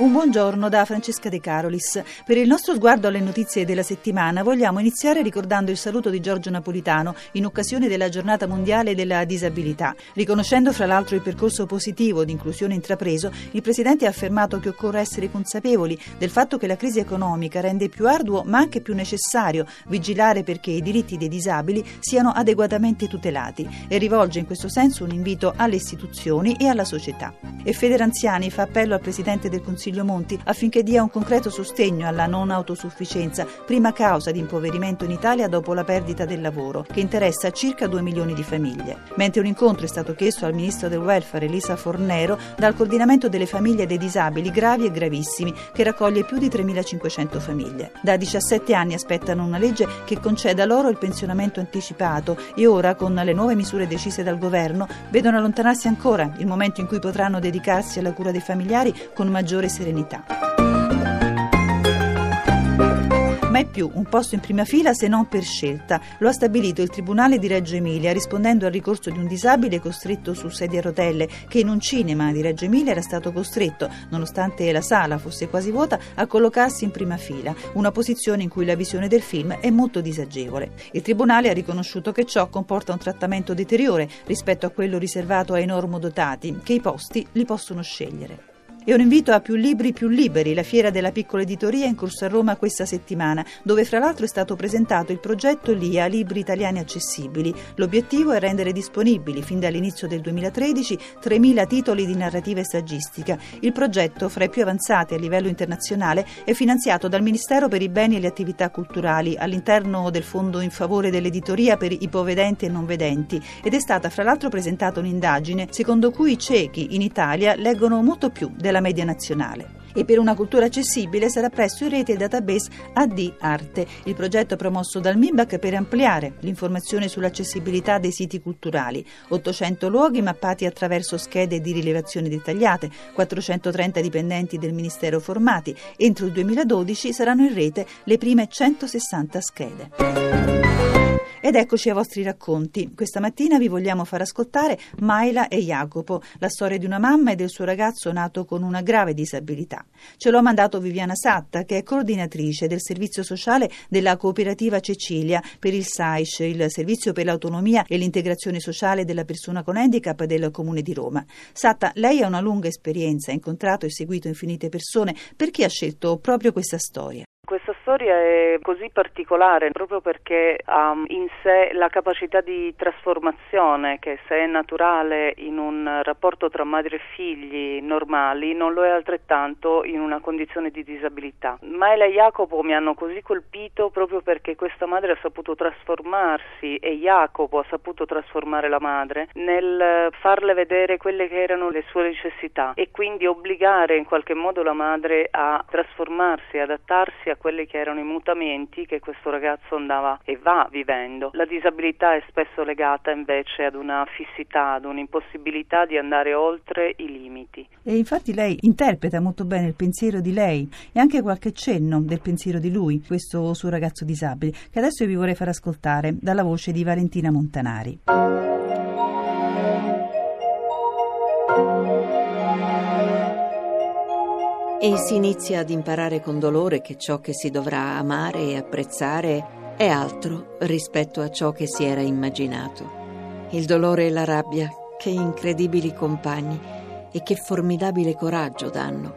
Un buongiorno da Francesca De Carolis. Per il nostro sguardo alle notizie della settimana vogliamo iniziare ricordando il saluto di Giorgio Napolitano in occasione della giornata mondiale della disabilità. Riconoscendo fra l'altro il percorso positivo di inclusione intrapreso, il Presidente ha affermato che occorre essere consapevoli del fatto che la crisi economica rende più arduo ma anche più necessario vigilare perché i diritti dei disabili siano adeguatamente tutelati e rivolge in questo senso un invito alle istituzioni e alla società. E Federanziani fa appello al Presidente del Consiglio Consiglio Monti affinché dia un concreto sostegno alla non autosufficienza, prima causa di impoverimento in Italia dopo la perdita del lavoro, che interessa circa 2 milioni di famiglie. Mentre un incontro è stato chiesto al Ministro del Welfare Elisa Fornero dal coordinamento delle famiglie dei disabili gravi e gravissimi, che raccoglie più di 3.500 famiglie. Da 17 anni aspettano una legge che conceda loro il pensionamento anticipato e ora, con le nuove misure decise dal governo, vedono allontanarsi ancora il momento in cui potranno dedicarsi alla cura dei familiari con maggiore serenità serenità. Mai più un posto in prima fila se non per scelta. Lo ha stabilito il Tribunale di Reggio Emilia rispondendo al ricorso di un disabile costretto su sedia a rotelle che in un cinema di Reggio Emilia era stato costretto, nonostante la sala fosse quasi vuota, a collocarsi in prima fila, una posizione in cui la visione del film è molto disagevole. Il Tribunale ha riconosciuto che ciò comporta un trattamento deteriore rispetto a quello riservato ai normodotati, che i posti li possono scegliere. E un invito a più libri più liberi, la fiera della piccola editoria in corso a Roma questa settimana, dove fra l'altro è stato presentato il progetto LIA Libri Italiani Accessibili. L'obiettivo è rendere disponibili fin dall'inizio del 2013 3.000 titoli di narrativa e saggistica. Il progetto, fra i più avanzati a livello internazionale, è finanziato dal Ministero per i beni e le attività culturali all'interno del Fondo in favore dell'editoria per i ipovedenti e non vedenti ed è stata fra l'altro presentata un'indagine secondo cui i ciechi in Italia leggono molto più della della media nazionale. E per una cultura accessibile sarà presto in rete il database AD Arte, il progetto promosso dal MIBAC per ampliare l'informazione sull'accessibilità dei siti culturali. 800 luoghi mappati attraverso schede di rilevazione dettagliate, 430 dipendenti del Ministero formati. Entro il 2012 saranno in rete le prime 160 schede. Ed eccoci ai vostri racconti. Questa mattina vi vogliamo far ascoltare Maila e Jacopo, la storia di una mamma e del suo ragazzo nato con una grave disabilità. Ce l'ho mandato Viviana Satta, che è coordinatrice del servizio sociale della cooperativa Cecilia per il SAISH, il servizio per l'autonomia e l'integrazione sociale della persona con handicap del Comune di Roma. Satta, lei ha una lunga esperienza, ha incontrato e seguito infinite persone. Perché ha scelto proprio questa storia? Questa storia è così particolare proprio perché ha in sé la capacità di trasformazione che se è naturale in un rapporto tra madre e figli normali non lo è altrettanto in una condizione di disabilità. Maela e Jacopo mi hanno così colpito proprio perché questa madre ha saputo trasformarsi e Jacopo ha saputo trasformare la madre nel farle vedere quelle che erano le sue necessità e quindi obbligare in qualche modo la madre a trasformarsi, adattarsi a quelli che erano i mutamenti che questo ragazzo andava e va vivendo. La disabilità è spesso legata invece ad una fissità, ad un'impossibilità di andare oltre i limiti. E infatti lei interpreta molto bene il pensiero di lei e anche qualche cenno del pensiero di lui, questo suo ragazzo disabile, che adesso io vi vorrei far ascoltare dalla voce di Valentina Montanari. E si inizia ad imparare con dolore che ciò che si dovrà amare e apprezzare è altro rispetto a ciò che si era immaginato. Il dolore e la rabbia, che incredibili compagni e che formidabile coraggio danno.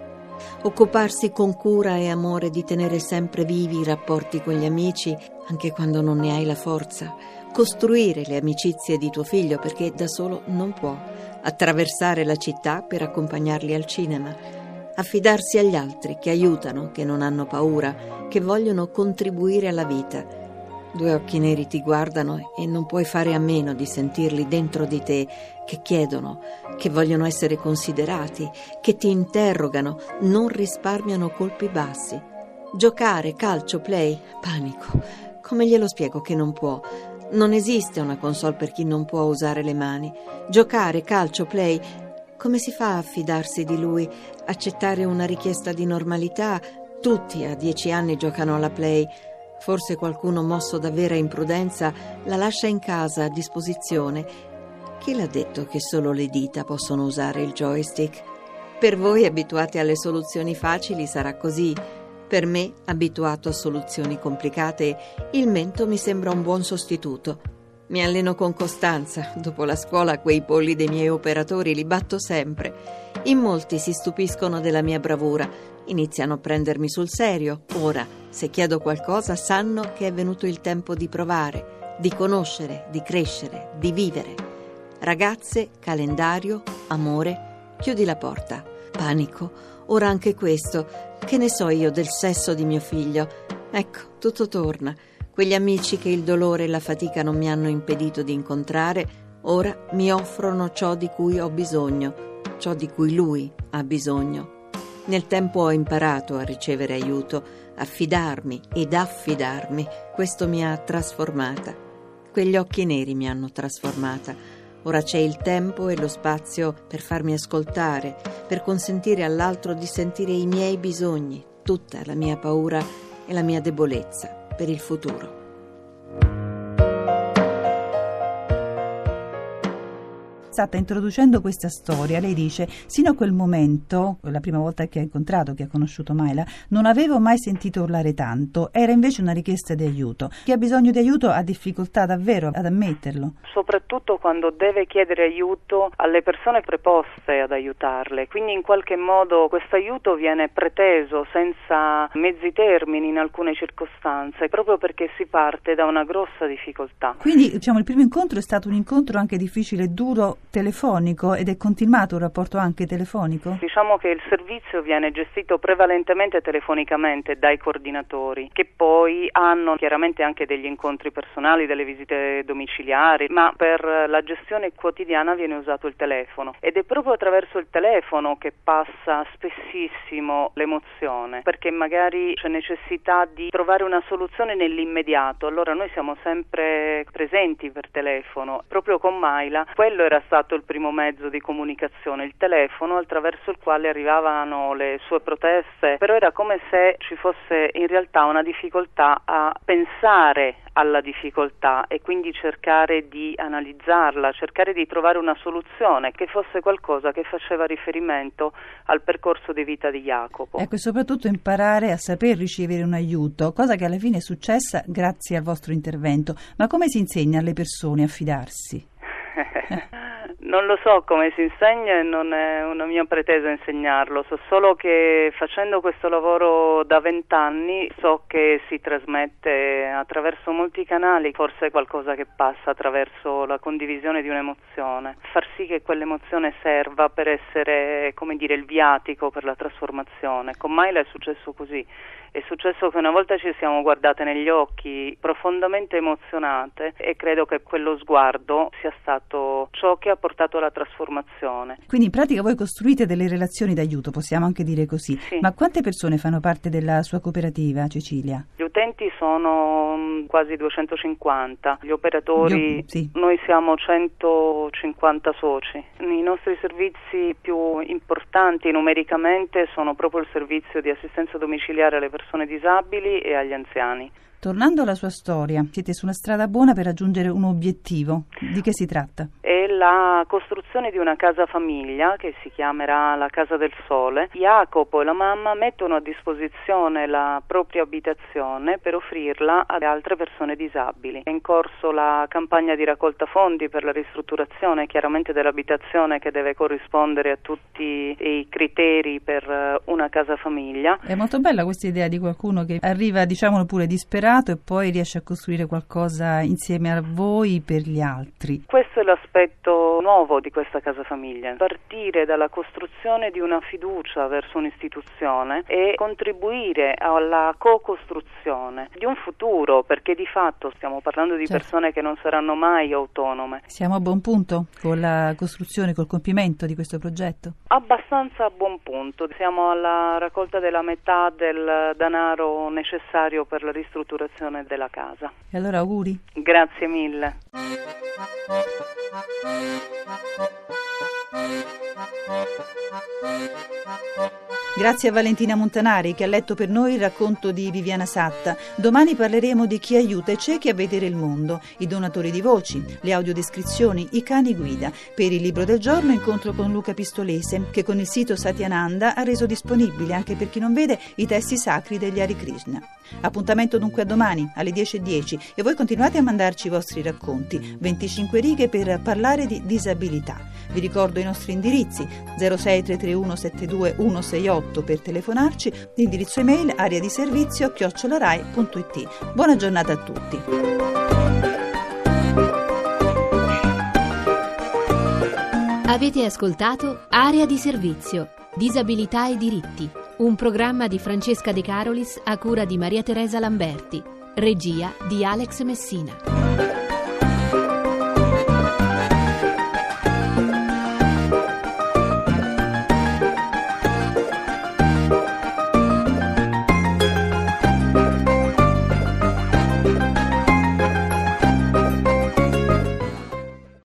Occuparsi con cura e amore di tenere sempre vivi i rapporti con gli amici, anche quando non ne hai la forza. Costruire le amicizie di tuo figlio perché da solo non può. Attraversare la città per accompagnarli al cinema affidarsi agli altri che aiutano, che non hanno paura, che vogliono contribuire alla vita. Due occhi neri ti guardano e non puoi fare a meno di sentirli dentro di te, che chiedono, che vogliono essere considerati, che ti interrogano, non risparmiano colpi bassi. Giocare, calcio, play, panico. Come glielo spiego che non può? Non esiste una console per chi non può usare le mani. Giocare, calcio, play, come si fa a fidarsi di lui, accettare una richiesta di normalità? Tutti a dieci anni giocano alla play. Forse qualcuno mosso da vera imprudenza la lascia in casa a disposizione. Chi l'ha detto che solo le dita possono usare il joystick? Per voi abituati alle soluzioni facili sarà così. Per me, abituato a soluzioni complicate, il mento mi sembra un buon sostituto. Mi alleno con costanza. Dopo la scuola quei polli dei miei operatori li batto sempre. In molti si stupiscono della mia bravura, iniziano a prendermi sul serio. Ora, se chiedo qualcosa, sanno che è venuto il tempo di provare, di conoscere, di crescere, di vivere. Ragazze, calendario, amore, chiudi la porta. Panico, ora anche questo. Che ne so io del sesso di mio figlio? Ecco, tutto torna. Quegli amici che il dolore e la fatica non mi hanno impedito di incontrare, ora mi offrono ciò di cui ho bisogno, ciò di cui lui ha bisogno. Nel tempo ho imparato a ricevere aiuto, a fidarmi ed affidarmi. Questo mi ha trasformata. Quegli occhi neri mi hanno trasformata. Ora c'è il tempo e lo spazio per farmi ascoltare, per consentire all'altro di sentire i miei bisogni, tutta la mia paura e la mia debolezza per il futuro. Stata introducendo questa storia, lei dice, sino a quel momento, la prima volta che ha incontrato, che ha conosciuto Maila, non avevo mai sentito urlare tanto, era invece una richiesta di aiuto. Chi ha bisogno di aiuto ha difficoltà davvero ad ammetterlo. Soprattutto quando deve chiedere aiuto alle persone preposte ad aiutarle, quindi in qualche modo questo aiuto viene preteso senza mezzi termini in alcune circostanze, proprio perché si parte da una grossa difficoltà. Quindi diciamo il primo incontro è stato un incontro anche difficile e duro telefonico ed è continuato un rapporto anche telefonico? Diciamo che il servizio viene gestito prevalentemente telefonicamente dai coordinatori che poi hanno chiaramente anche degli incontri personali, delle visite domiciliari, ma per la gestione quotidiana viene usato il telefono. Ed è proprio attraverso il telefono che passa spessissimo l'emozione perché magari c'è necessità di trovare una soluzione nell'immediato, allora noi siamo sempre presenti per telefono, proprio con Maila, quello era stato stato il primo mezzo di comunicazione, il telefono attraverso il quale arrivavano le sue proteste, però era come se ci fosse in realtà una difficoltà a pensare alla difficoltà e quindi cercare di analizzarla, cercare di trovare una soluzione che fosse qualcosa che faceva riferimento al percorso di vita di Jacopo. Ecco, e soprattutto imparare a saper ricevere un aiuto, cosa che alla fine è successa grazie al vostro intervento. Ma come si insegna alle persone a fidarsi? Non lo so come si insegna e non è una mia pretesa insegnarlo, so solo che facendo questo lavoro da vent'anni so che si trasmette attraverso molti canali, forse qualcosa che passa attraverso la condivisione di un'emozione, far sì che quell'emozione serva per essere, come dire, il viatico per la trasformazione. Con Maila è successo così, è successo che una volta ci siamo guardate negli occhi profondamente emozionate e credo che quello sguardo sia stato ciò che ha portato alla trasformazione. Quindi in pratica voi costruite delle relazioni d'aiuto, possiamo anche dire così. Sì. Ma quante persone fanno parte della sua cooperativa, Cecilia? Gli utenti sono mm, quasi 250, gli operatori, Io, sì. noi siamo 150 soci. I nostri servizi più importanti numericamente sono proprio il servizio di assistenza domiciliare alle persone disabili e agli anziani. Tornando alla sua storia, siete su una strada buona per raggiungere un obiettivo. Di che si tratta? È la costruzione di una casa famiglia che si chiamerà la Casa del Sole. Jacopo e la mamma mettono a disposizione la propria abitazione per offrirla ad altre persone disabili. È in corso la campagna di raccolta fondi per la ristrutturazione chiaramente dell'abitazione che deve corrispondere a tutti i criteri per una casa famiglia. È molto bella questa idea di qualcuno che arriva, diciamolo pure, disperato creato e poi riesce a costruire qualcosa insieme a voi per gli altri. Questo è l'aspetto nuovo di questa casa famiglia, partire dalla costruzione di una fiducia verso un'istituzione e contribuire alla co-costruzione di un futuro, perché di fatto stiamo parlando di certo. persone che non saranno mai autonome. Siamo a buon punto con la costruzione, col compimento di questo progetto? Abbastanza a buon punto, siamo alla raccolta della metà del denaro necessario per la ristrutturazione ristrutturazione della casa. E allora auguri. Grazie mille. Grazie a Valentina Montanari che ha letto per noi il racconto di Viviana Satta. Domani parleremo di chi aiuta i ciechi a vedere il mondo, i donatori di voci, le audiodescrizioni, i cani guida. Per il libro del giorno incontro con Luca Pistolese che con il sito Satyananda ha reso disponibile anche per chi non vede i testi sacri degli Hare Krishna. Appuntamento dunque a domani alle 10.10 e voi continuate a mandarci i vostri racconti. 25 righe per parlare di disabilità. Vi ricordo i nostri indirizzi 06331 72 168 8 per telefonarci, l'indirizzo email aria di servizio chiocciolarai.it. Buona giornata a tutti. Avete ascoltato Area di servizio, disabilità e diritti, un programma di Francesca De Carolis a cura di Maria Teresa Lamberti, regia di Alex Messina.